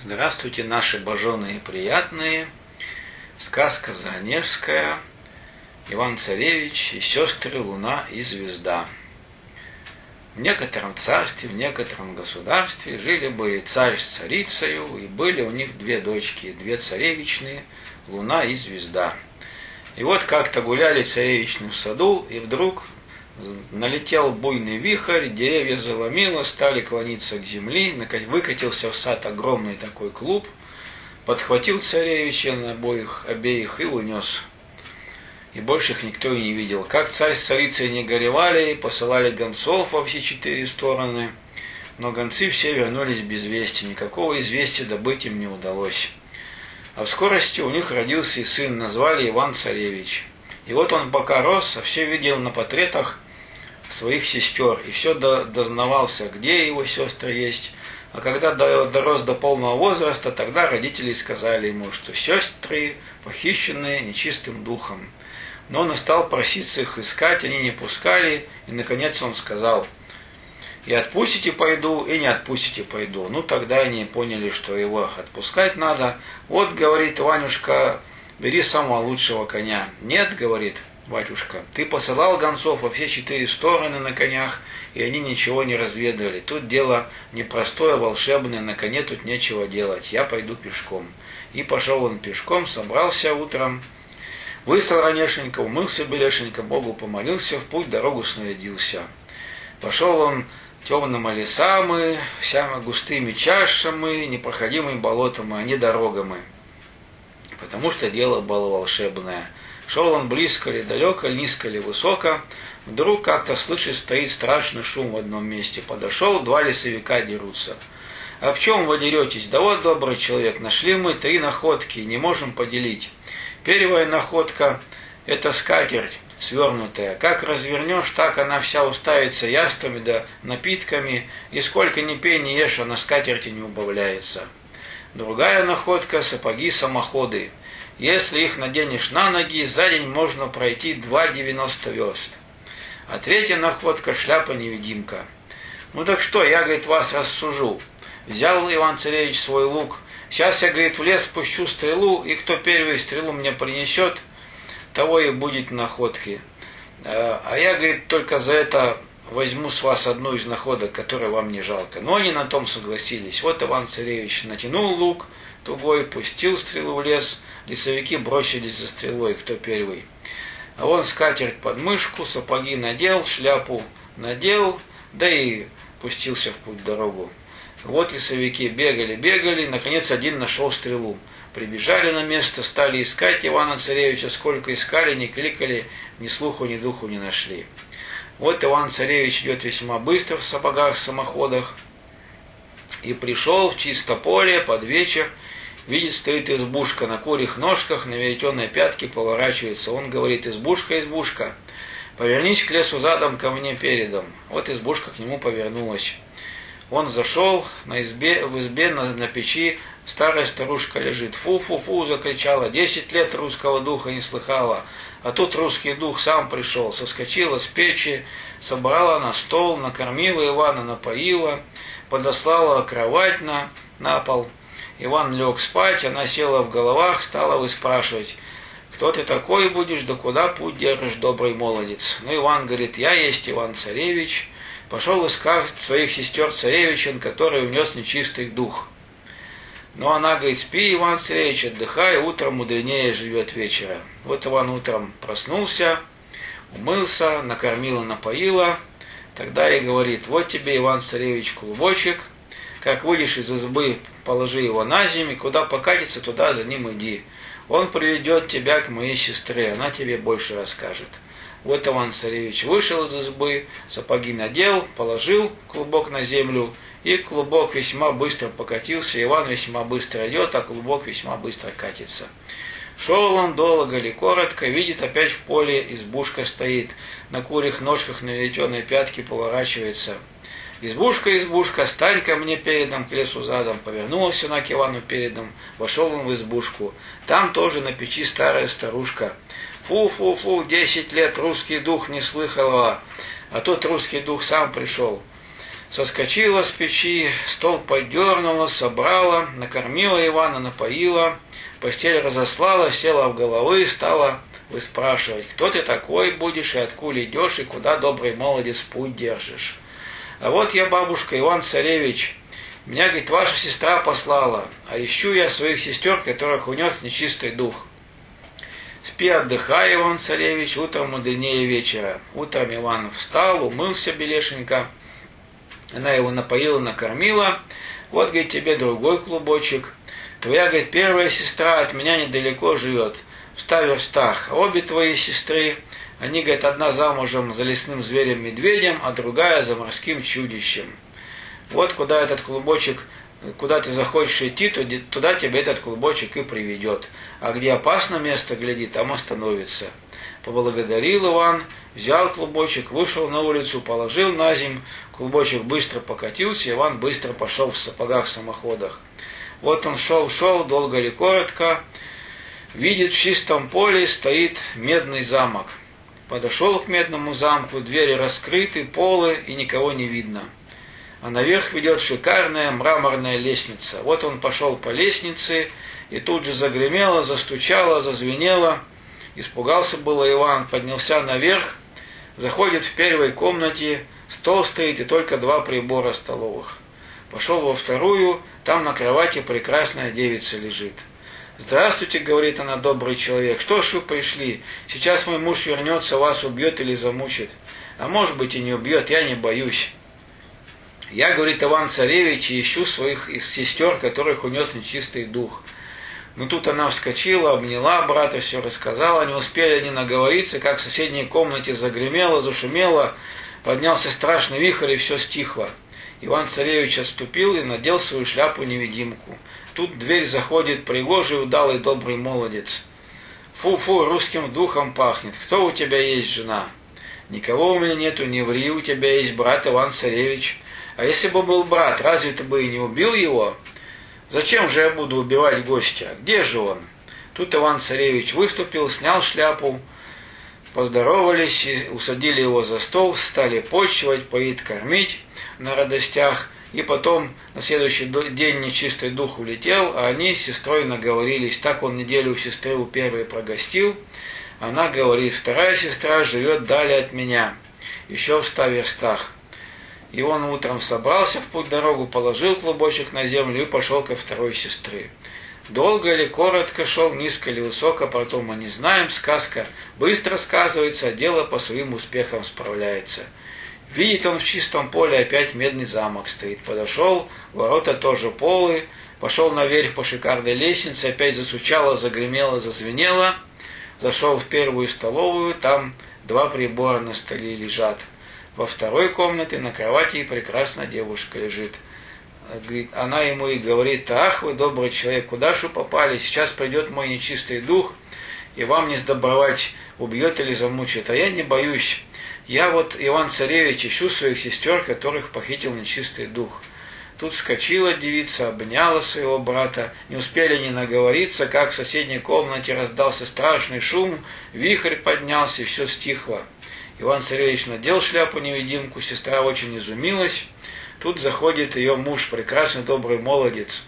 Здравствуйте, наши боженые приятные. Сказка Заонежская. Иван Царевич и сестры Луна и Звезда. В некотором царстве, в некотором государстве жили-были царь с царицею, и были у них две дочки, две царевичные, Луна и Звезда. И вот как-то гуляли царевичны в саду, и вдруг налетел буйный вихрь, деревья заломило, стали клониться к земле, выкатился в сад огромный такой клуб, подхватил царевича на обоих, обеих и унес. И больше их никто и не видел. Как царь с царицей не горевали, посылали гонцов во все четыре стороны, но гонцы все вернулись без вести, никакого известия добыть им не удалось. А в скорости у них родился и сын, назвали Иван Царевич. И вот он пока рос, а все видел на портретах своих сестер и все дознавался, где его сестры есть. А когда дорос до полного возраста, тогда родители сказали ему, что сестры похищены нечистым духом. Но он стал проситься их искать, они не пускали, и наконец он сказал, и отпустите пойду, и не отпустите пойду. Ну тогда они поняли, что его отпускать надо. Вот, говорит Ванюшка, бери самого лучшего коня. Нет, говорит, батюшка, ты посылал гонцов во все четыре стороны на конях, и они ничего не разведали. Тут дело непростое, волшебное, на коне тут нечего делать. Я пойду пешком. И пошел он пешком, собрался утром, высыл ранешенько, умылся белешенько, Богу помолился, в путь дорогу снарядился. Пошел он темными лесами, всеми густыми чашами, непроходимыми болотами, а не дорогами. Потому что дело было волшебное. Шел он близко ли далеко, низко ли высоко. Вдруг как-то слышит, стоит страшный шум в одном месте. Подошел, два лесовика дерутся. А в чем вы деретесь? Да вот, добрый человек, нашли мы три находки, не можем поделить. Первая находка – это скатерть свернутая. Как развернешь, так она вся уставится яствами да напитками, и сколько ни пей, ни ешь, она скатерти не убавляется. Другая находка – сапоги-самоходы. Если их наденешь на ноги, за день можно пройти 2,90 верст. А третья находка – шляпа-невидимка. Ну так что, я, говорит, вас рассужу. Взял Иван Царевич свой лук. Сейчас я, говорит, в лес пущу стрелу, и кто первую стрелу мне принесет, того и будет находки. А, а я, говорит, только за это возьму с вас одну из находок, которую вам не жалко. Но они на том согласились. Вот Иван Царевич натянул лук, тугой, пустил стрелу в лес, лесовики бросились за стрелой, кто первый. А он скатерть под мышку, сапоги надел, шляпу надел, да и пустился в путь дорогу. Вот лесовики бегали, бегали, наконец один нашел стрелу. Прибежали на место, стали искать Ивана Царевича, сколько искали, не кликали, ни слуху, ни духу не нашли. Вот Иван Царевич идет весьма быстро в сапогах, самоходах, и пришел в чисто поле под вечер, Видит, стоит избушка на курьих ножках, на веретеной пятке поворачивается. Он говорит, избушка, избушка, повернись к лесу задом, ко мне передом. Вот избушка к нему повернулась. Он зашел на избе, в избе на, на печи, старая старушка лежит. Фу-фу-фу, закричала, десять лет русского духа не слыхала. А тут русский дух сам пришел, соскочила с печи, собрала на стол, накормила Ивана, напоила, подослала кровать на, на пол, Иван лег спать, она села в головах, стала выспрашивать, кто ты такой будешь, да куда путь держишь, добрый молодец. Ну, Иван говорит, я есть Иван Царевич, пошел искать своих сестер Царевичин, который унес нечистый дух. Но она говорит, спи, Иван Царевич, отдыхай, утром мудренее живет вечера. Вот Иван утром проснулся, умылся, накормила, напоила. Тогда и говорит, вот тебе, Иван Царевич, клубочек – как выйдешь из избы, положи его на землю, куда покатится, туда за ним иди. Он приведет тебя к моей сестре, она тебе больше расскажет. Вот Иван Царевич вышел из избы, сапоги надел, положил клубок на землю, и клубок весьма быстро покатился. Иван весьма быстро идет, а клубок весьма быстро катится. Шел он долго или коротко, видит опять в поле избушка стоит, на курьих ножках на веретеной пятке поворачивается. Избушка, избушка, стань ко мне передом, к лесу задом. Повернулся она к Ивану передом, вошел он в избушку. Там тоже на печи старая старушка. Фу-фу-фу, десять лет русский дух не слыхала, а тот русский дух сам пришел. Соскочила с печи, стол подернула, собрала, накормила Ивана, напоила, постель разослала, села в головы стала выспрашивать, кто ты такой будешь и откуда идешь и куда добрый молодец путь держишь. А вот я, бабушка Иван Царевич, меня, говорит, ваша сестра послала, а ищу я своих сестер, которых унес нечистый дух. Спи, отдыхай, Иван Царевич, утром мудренее вечера. Утром Иван встал, умылся белешенько, она его напоила, накормила. Вот, говорит, тебе другой клубочек. Твоя, говорит, первая сестра от меня недалеко живет, в ста верстах. обе твои сестры, они, говорит, одна замужем за лесным зверем-медведем, а другая за морским чудищем. Вот куда этот клубочек, куда ты захочешь идти, туда тебе этот клубочек и приведет. А где опасно место, гляди, там остановится. Поблагодарил Иван, взял клубочек, вышел на улицу, положил на земь, клубочек быстро покатился, Иван быстро пошел в сапогах-самоходах. Вот он шел-шел, долго или коротко, видит в чистом поле стоит медный замок. Подошел к медному замку, двери раскрыты, полы и никого не видно. А наверх ведет шикарная мраморная лестница. Вот он пошел по лестнице, и тут же загремело, застучало, зазвенело. Испугался было Иван, поднялся наверх, заходит в первой комнате, стол стоит и только два прибора столовых. Пошел во вторую, там на кровати прекрасная девица лежит. «Здравствуйте», — говорит она, добрый человек, — «что ж вы пришли? Сейчас мой муж вернется, вас убьет или замучит. А может быть и не убьет, я не боюсь». Я, говорит Иван Царевич, ищу своих сестер, которых унес нечистый дух. Но ну, тут она вскочила, обняла брата, все рассказала. Не успели они наговориться, как в соседней комнате загремело, зашумело, поднялся страшный вихрь, и все стихло. Иван Царевич отступил и надел свою шляпу-невидимку. Тут дверь заходит пригожий, удалый, добрый молодец. Фу-фу, русским духом пахнет. Кто у тебя есть жена? Никого у меня нету, не ври, у тебя есть брат Иван Царевич. А если бы был брат, разве ты бы и не убил его? Зачем же я буду убивать гостя? Где же он? Тут Иван Царевич выступил, снял шляпу, поздоровались, усадили его за стол, стали почивать, поить, кормить на радостях. И потом на следующий день нечистый дух улетел, а они с сестрой наговорились. Так он неделю у сестры у первой прогостил. Она говорит, вторая сестра живет далее от меня, еще в ста верстах. И он утром собрался в путь дорогу, положил клубочек на землю и пошел ко второй сестре. Долго или коротко шел, низко или высоко, потом мы не знаем, сказка быстро сказывается, а дело по своим успехам справляется. Видит он в чистом поле опять медный замок стоит. Подошел, ворота тоже полы, пошел наверх по шикарной лестнице, опять засучало, загремело, зазвенело. Зашел в первую столовую, там два прибора на столе лежат. Во второй комнате на кровати прекрасная девушка лежит. Она ему и говорит, ах вы добрый человек, куда же попали, сейчас придет мой нечистый дух, и вам не сдобровать, убьет или замучит. А я не боюсь. Я вот, Иван Царевич, ищу своих сестер, которых похитил нечистый дух. Тут вскочила девица, обняла своего брата. Не успели они наговориться, как в соседней комнате раздался страшный шум, вихрь поднялся, и все стихло. Иван Царевич надел шляпу-невидимку, сестра очень изумилась. Тут заходит ее муж, прекрасный добрый молодец.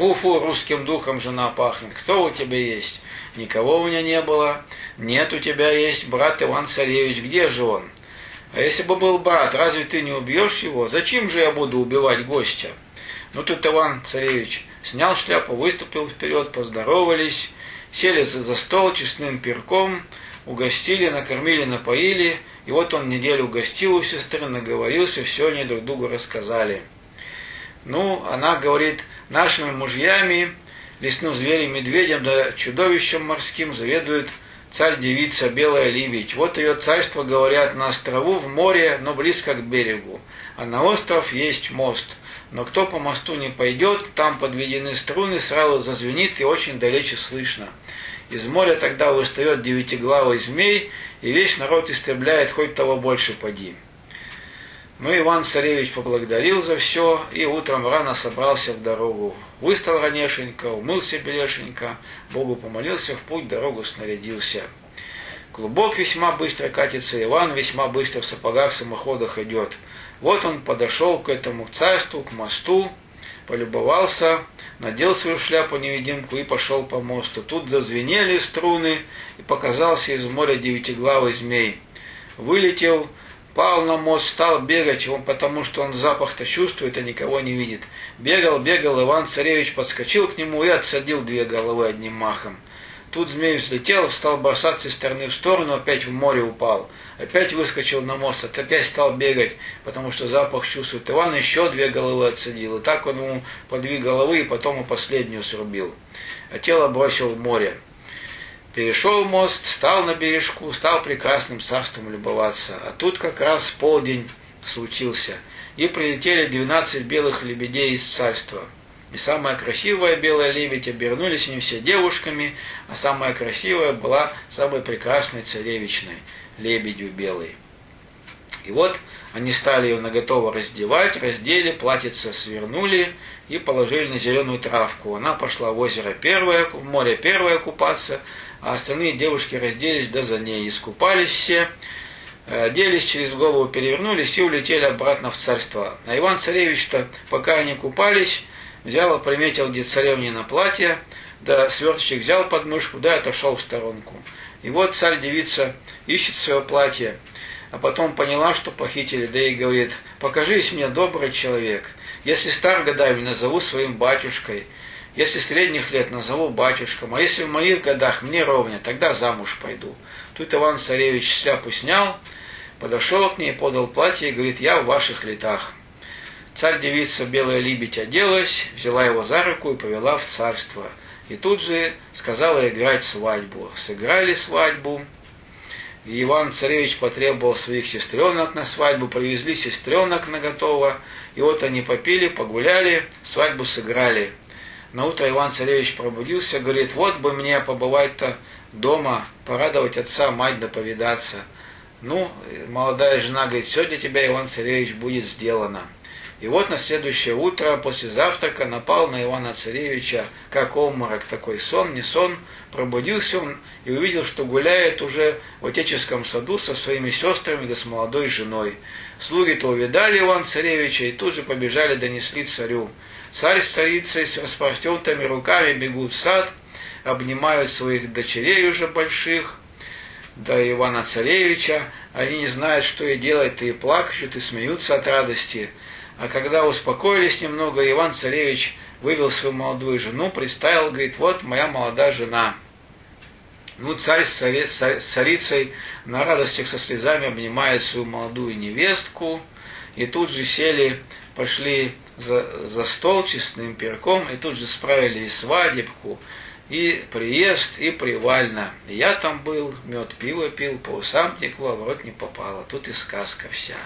Фу-фу, русским духом жена пахнет. Кто у тебя есть? Никого у меня не было. Нет, у тебя есть брат Иван Царевич. Где же он? А если бы был брат, разве ты не убьешь его? Зачем же я буду убивать гостя? Ну тут Иван Царевич снял шляпу, выступил вперед, поздоровались, сели за стол честным перком, угостили, накормили, напоили, и вот он неделю угостил у сестры, наговорился, все они друг другу рассказали. Ну, она говорит, нашими мужьями, лесным зверем, медведем, да чудовищем морским заведует царь-девица Белая Ливить. Вот ее царство, говорят, на острову в море, но близко к берегу. А на остров есть мост. Но кто по мосту не пойдет, там подведены струны, сразу зазвенит и очень далече слышно. Из моря тогда выстает девятиглавый змей, и весь народ истребляет, хоть того больше поди. Ну, Иван Царевич поблагодарил за все, и утром рано собрался в дорогу. Выстал ранешенько, умылся белешенько, Богу помолился, в путь дорогу снарядился. Клубок весьма быстро катится, Иван весьма быстро в сапогах самоходах идет. Вот он подошел к этому царству, к мосту, полюбовался, надел свою шляпу-невидимку и пошел по мосту. Тут зазвенели струны, и показался из моря девятиглавый змей. Вылетел, пал на мост, стал бегать, он, потому что он запах-то чувствует, а никого не видит. Бегал, бегал, Иван-царевич подскочил к нему и отсадил две головы одним махом. Тут змей взлетел, стал бросаться из стороны в сторону, опять в море упал. Опять выскочил на мост, опять стал бегать, потому что запах чувствует. Иван еще две головы отсадил. И так он ему по две головы, и потом и последнюю срубил. А тело бросил в море. Перешел мост, стал на бережку, стал прекрасным царством любоваться. А тут как раз полдень случился. И прилетели двенадцать белых лебедей из царства. И самая красивая белая лебедь обернулись они все девушками, а самая красивая была самой прекрасной царевичной, лебедью белой. И вот они стали ее наготово раздевать, раздели, платьице свернули и положили на зеленую травку. Она пошла в озеро первое, в море первое купаться, а остальные девушки разделись, да за ней искупались все, э, оделись через голову, перевернулись и улетели обратно в царство. А Иван-царевич-то, пока они купались, взял, приметил, где царевне на платье, да сверточек взял под мышку, да отошел в сторонку. И вот царь-девица ищет свое платье, а потом поняла, что похитили, да и говорит, покажись мне, добрый человек. Если стар годами, назову своим батюшкой, если средних лет, назову батюшком, а если в моих годах мне ровня, тогда замуж пойду. Тут Иван-царевич шляпу снял, подошел к ней, подал платье и говорит, я в ваших летах. Царь-девица белая либедь оделась, взяла его за руку и повела в царство. И тут же сказала играть свадьбу. Сыграли свадьбу. И Иван-царевич потребовал своих сестренок на свадьбу, привезли сестренок на готово. И вот они попили, погуляли, свадьбу сыграли. На утро Иван-царевич пробудился, говорит, вот бы мне побывать-то дома, порадовать отца, мать да повидаться. Ну, молодая жена говорит, для тебя, Иван-царевич, будет сделано. И вот на следующее утро после завтрака напал на Ивана Царевича, как обморок, такой сон, не сон. Пробудился он и увидел, что гуляет уже в отеческом саду со своими сестрами да с молодой женой. Слуги-то увидали Ивана Царевича и тут же побежали, донесли царю. Царь с царицей с распростертыми руками бегут в сад, обнимают своих дочерей уже больших, да Ивана Царевича. Они не знают, что и делать, и плачут, и смеются от радости. А когда успокоились немного, Иван Царевич вывел свою молодую жену, представил, говорит, вот моя молодая жена. Ну, царь с царицей на радостях со слезами обнимает свою молодую невестку, и тут же сели, пошли за, за стол честным перком, и тут же справили и свадебку, и приезд, и привально. я там был, мед пиво пил, по усам текло, в рот не попало. Тут и сказка вся.